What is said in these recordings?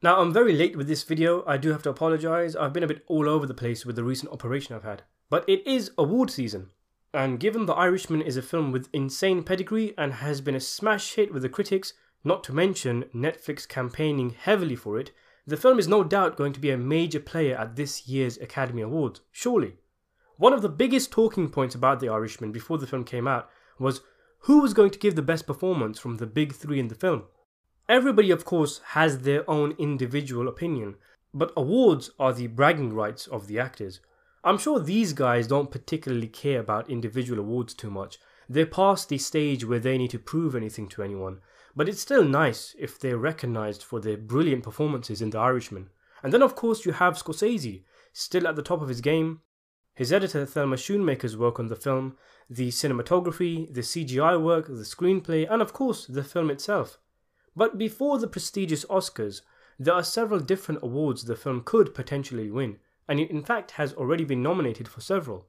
Now, I'm very late with this video, I do have to apologise, I've been a bit all over the place with the recent operation I've had. But it is award season, and given The Irishman is a film with insane pedigree and has been a smash hit with the critics, not to mention Netflix campaigning heavily for it, the film is no doubt going to be a major player at this year's Academy Awards, surely. One of the biggest talking points about The Irishman before the film came out was who was going to give the best performance from the big three in the film. Everybody, of course, has their own individual opinion, but awards are the bragging rights of the actors. I'm sure these guys don't particularly care about individual awards too much. They're past the stage where they need to prove anything to anyone, but it's still nice if they're recognised for their brilliant performances in The Irishman. And then, of course, you have Scorsese, still at the top of his game. His editor Thelma Schoonmaker's work on the film, the cinematography, the CGI work, the screenplay, and of course, the film itself. But before the prestigious Oscars, there are several different awards the film could potentially win, and it in fact has already been nominated for several.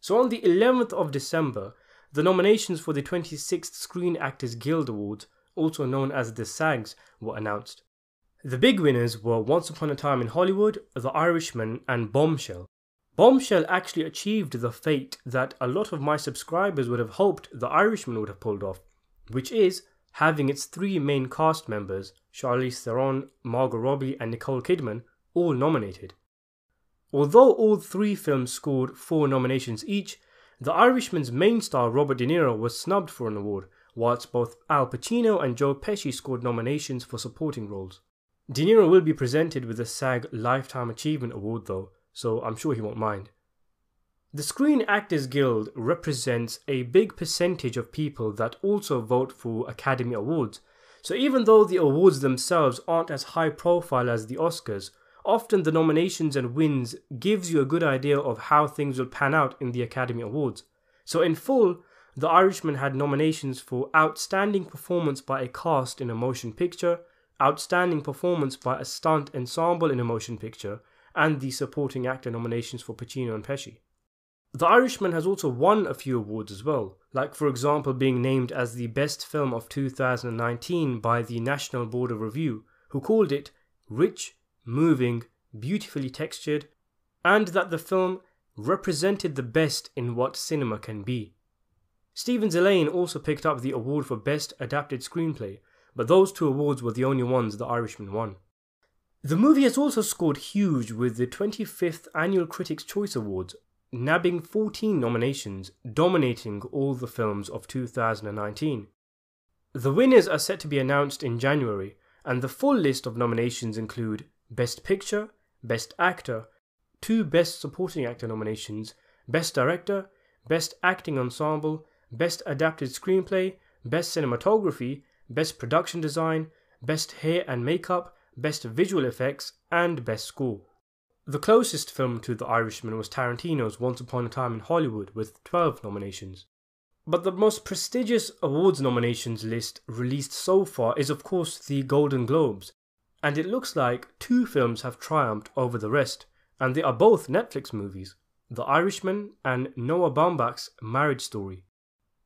So on the 11th of December, the nominations for the 26th Screen Actors Guild Awards also known as the SAGs, were announced. The big winners were Once Upon a Time in Hollywood, The Irishman, and Bombshell. Bombshell actually achieved the fate that a lot of my subscribers would have hoped The Irishman would have pulled off, which is having its three main cast members, Charlize Theron, Margot Robbie, and Nicole Kidman, all nominated. Although all three films scored four nominations each, The Irishman's main star Robert De Niro was snubbed for an award, whilst both Al Pacino and Joe Pesci scored nominations for supporting roles. De Niro will be presented with the SAG Lifetime Achievement Award though, so I'm sure he won't mind. The Screen Actors Guild represents a big percentage of people that also vote for Academy Awards, so even though the awards themselves aren't as high profile as the Oscars, often the nominations and wins gives you a good idea of how things will pan out in the Academy Awards. So in full, the Irishman had nominations for Outstanding Performance by a Cast in a Motion Picture, Outstanding Performance by a Stunt Ensemble in a Motion Picture, and the Supporting Actor nominations for Pacino and Pesci. The Irishman has also won a few awards as well, like for example being named as the best film of 2019 by the National Board of Review, who called it rich, moving, beautifully textured, and that the film represented the best in what cinema can be. Steven Zaillian also picked up the award for Best Adapted Screenplay, but those two awards were the only ones The Irishman won. The movie has also scored huge with the 25th Annual Critics' Choice Awards, nabbing 14 nominations, dominating all the films of 2019. The winners are set to be announced in January, and the full list of nominations include Best Picture, Best Actor, two Best Supporting Actor nominations, Best Director, Best Acting Ensemble, Best Adapted Screenplay, Best Cinematography, Best Production Design, Best Hair and Makeup, Best Visual Effects, and Best Score. The closest film to The Irishman was Tarantino's Once Upon a Time in Hollywood with 12 nominations. But the most prestigious awards nominations list released so far is, of course, the Golden Globes, and it looks like two films have triumphed over the rest, and they are both Netflix movies The Irishman and Noah Baumbach's Marriage Story.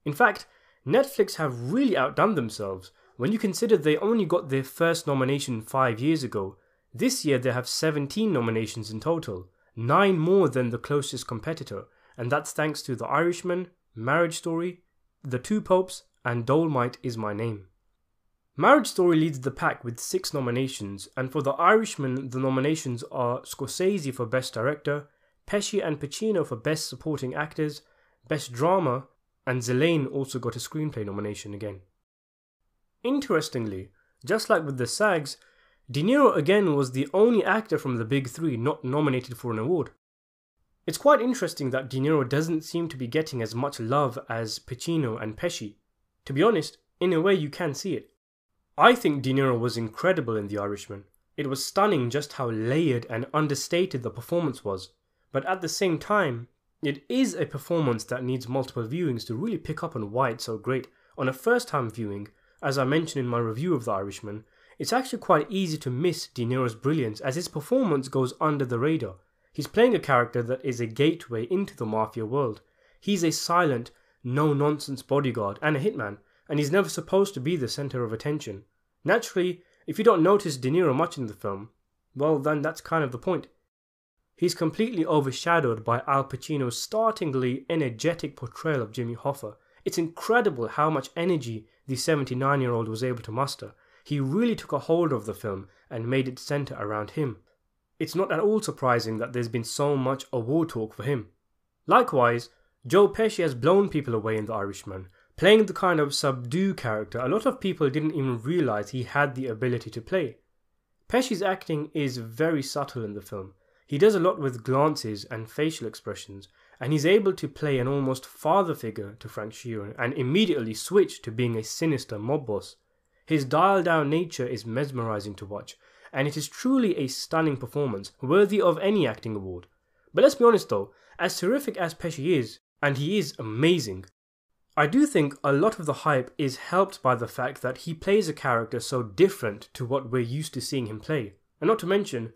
In fact, Netflix have really outdone themselves. When you consider they only got their first nomination five years ago, this year they have 17 nominations in total, 9 more than the closest competitor, and that's thanks to The Irishman, Marriage Story, The Two Popes, and Dolemite is My Name. Marriage Story leads the pack with 6 nominations, and for The Irishman, the nominations are Scorsese for Best Director, Pesci and Pacino for Best Supporting Actors, Best Drama, and Zaillian also got a screenplay nomination again. Interestingly, just like with the SAGs, De Niro again was the only actor from the big three not nominated for an award. It's quite interesting that De Niro doesn't seem to be getting as much love as Pacino and Pesci. To be honest, in a way you can see it. I think De Niro was incredible in The Irishman. It was stunning just how layered and understated the performance was, but at the same time, it is a performance that needs multiple viewings to really pick up on why it's so great. On a first time viewing, as I mentioned in my review of The Irishman, it's actually quite easy to miss De Niro's brilliance as his performance goes under the radar. He's playing a character that is a gateway into the mafia world. He's a silent, no nonsense bodyguard and a hitman, and he's never supposed to be the center of attention. Naturally, If you don't notice De Niro much in the film, well, then that's kind of the point. He's completely overshadowed by Al Pacino's startlingly energetic portrayal of Jimmy Hoffa. It's incredible how much energy the 79 year old was able to muster. He really took a hold of the film and made it center around him. It's not at all surprising that there's been so much award talk for him. Likewise, Joe Pesci has blown people away in The Irishman, playing the kind of subdued character a lot of people didn't even realize he had the ability to play. Pesci's acting is very subtle in the film. He does a lot with glances and facial expressions, and he's able to play an almost father figure to Frank Sheeran and immediately switch to being a sinister mob boss. His dialed down nature is mesmerizing to watch, and it is truly a stunning performance, worthy of any acting award. But let's be honest though, as terrific as Pesci is, and he is amazing, I do think a lot of the hype is helped by the fact that he plays a character so different to what we're used to seeing him play. And not to mention,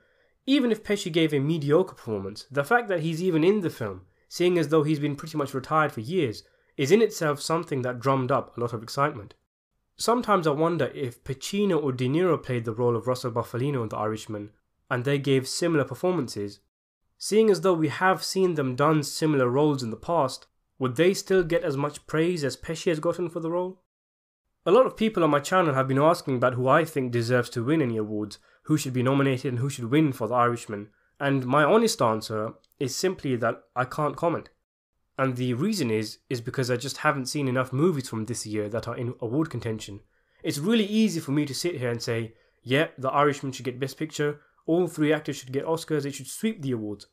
even if Pesci gave a mediocre performance, the fact that he's even in the film, seeing as though he's been pretty much retired for years, is in itself something that drummed up a lot of excitement. Sometimes I wonder if Pacino or De Niro played the role of Russell Bufalino in The Irishman, and they gave similar performances. Seeing as though we have seen them done similar roles in the past, would they still get as much praise as Pesci has gotten for the role? A lot of people on my channel have been asking about who I think deserves to win any awards, who should be nominated and who should win for The Irishman, and my honest answer is simply that I can't comment. And the reason is is because I just haven't seen enough movies from this year that are in award contention. It's really easy for me to sit here and say, yeah, The Irishman should get Best Picture, all three actors should get Oscars, it should sweep the awards.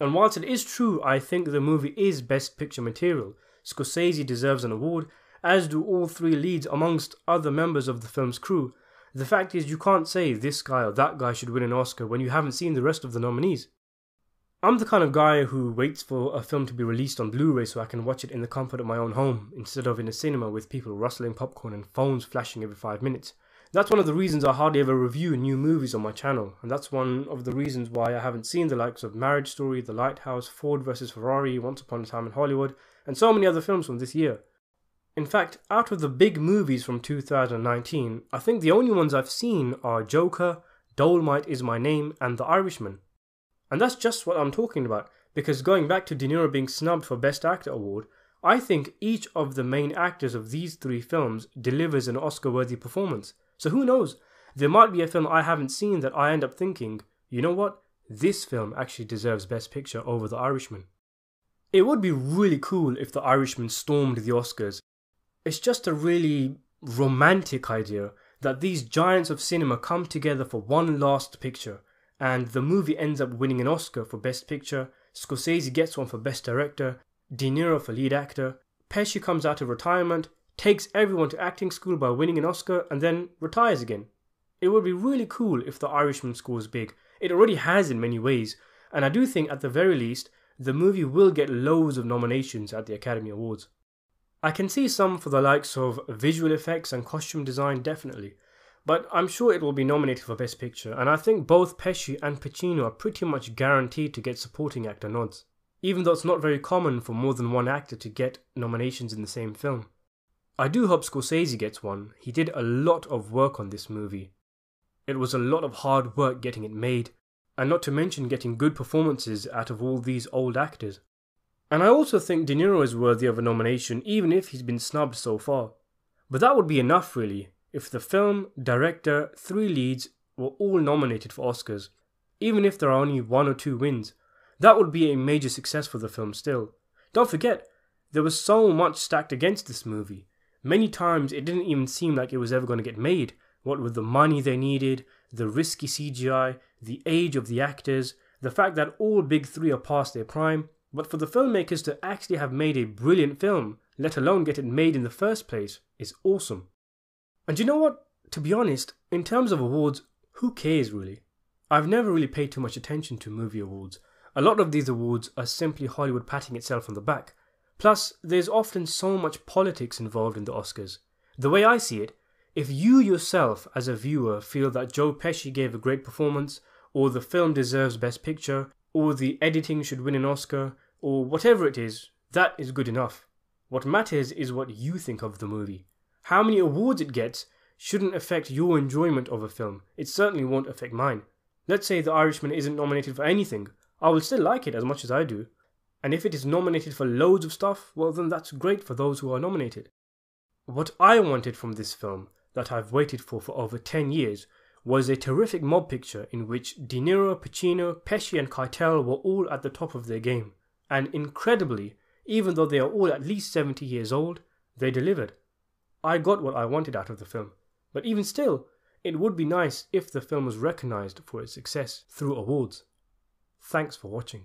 And whilst it is true, I think the movie is Best Picture material. Scorsese deserves an award, as do all three leads amongst other members of the film's crew. The fact is, you can't say this guy or that guy should win an Oscar when you haven't seen the rest of the nominees. I'm the kind of guy who waits for a film to be released on Blu ray so I can watch it in the comfort of my own home, instead of in a cinema with people rustling popcorn and phones flashing every five minutes. That's one of the reasons I hardly ever review new movies on my channel, and that's one of the reasons why I haven't seen the likes of Marriage Story, The Lighthouse, Ford vs. Ferrari, Once Upon a Time in Hollywood, and so many other films from this year. In fact, out of the big movies from 2019, I think the only ones I've seen are Joker, Dolemite is My Name, and The Irishman. And that's just what I'm talking about, because going back to De Niro being snubbed for Best Actor award, I think each of the main actors of these three films delivers an Oscar worthy performance. So who knows? There might be a film I haven't seen that I end up thinking, you know what? This film actually deserves Best Picture over The Irishman. It would be really cool if The Irishman stormed the Oscars. It's just a really romantic idea that these giants of cinema come together for one last picture and the movie ends up winning an Oscar for Best Picture, Scorsese gets one for Best Director, De Niro for Lead Actor, Pesci comes out of retirement, takes everyone to acting school by winning an Oscar, and then retires again. It would be really cool if The Irishman scores big. It already has in many ways, and I do think at the very least, the movie will get loads of nominations at the Academy Awards. I can see some for the likes of visual effects and costume design, definitely, but I'm sure it will be nominated for Best Picture, and I think both Pesci and Pacino are pretty much guaranteed to get supporting actor nods, even though it's not very common for more than one actor to get nominations in the same film. I do hope Scorsese gets one, he did a lot of work on this movie. It was a lot of hard work getting it made, and not to mention getting good performances out of all these old actors. And I also think De Niro is worthy of a nomination even if he's been snubbed so far. But that would be enough really, if the film, director, three leads were all nominated for Oscars, even if there are only one or two wins, that would be a major success for the film still. Don't forget, there was so much stacked against this movie. Many times it didn't even seem like it was ever going to get made, what with the money they needed, the risky CGI, the age of the actors, the fact that all big three are past their prime. But for the filmmakers to actually have made a brilliant film, let alone get it made in the first place, is awesome. And you know what? To be honest, in terms of awards, who cares really? I've never really paid too much attention to movie awards. A lot of these awards are simply Hollywood patting itself on the back. Plus, there's often so much politics involved in the Oscars. The way I see it, if you yourself as a viewer feel that Joe Pesci gave a great performance, or the film deserves Best Picture, or the editing should win an Oscar, or whatever it is, that is good enough. What matters is what you think of the movie. How many awards it gets shouldn't affect your enjoyment of a film. It certainly won't affect mine. Let's say The Irishman isn't nominated for anything. I will still like it as much as I do. And if it is nominated for loads of stuff, well, then that's great for those who are nominated. What I wanted from this film, that I've waited for for over 10 years, was a terrific mob picture in which De Niro, Pacino, Pesci, and Keitel were all at the top of their game. And incredibly, even though they are all at least 70 years old, they delivered. I got what I wanted out of the film. But even still, it would be nice if the film was recognized for its success through awards. Thanks for watching.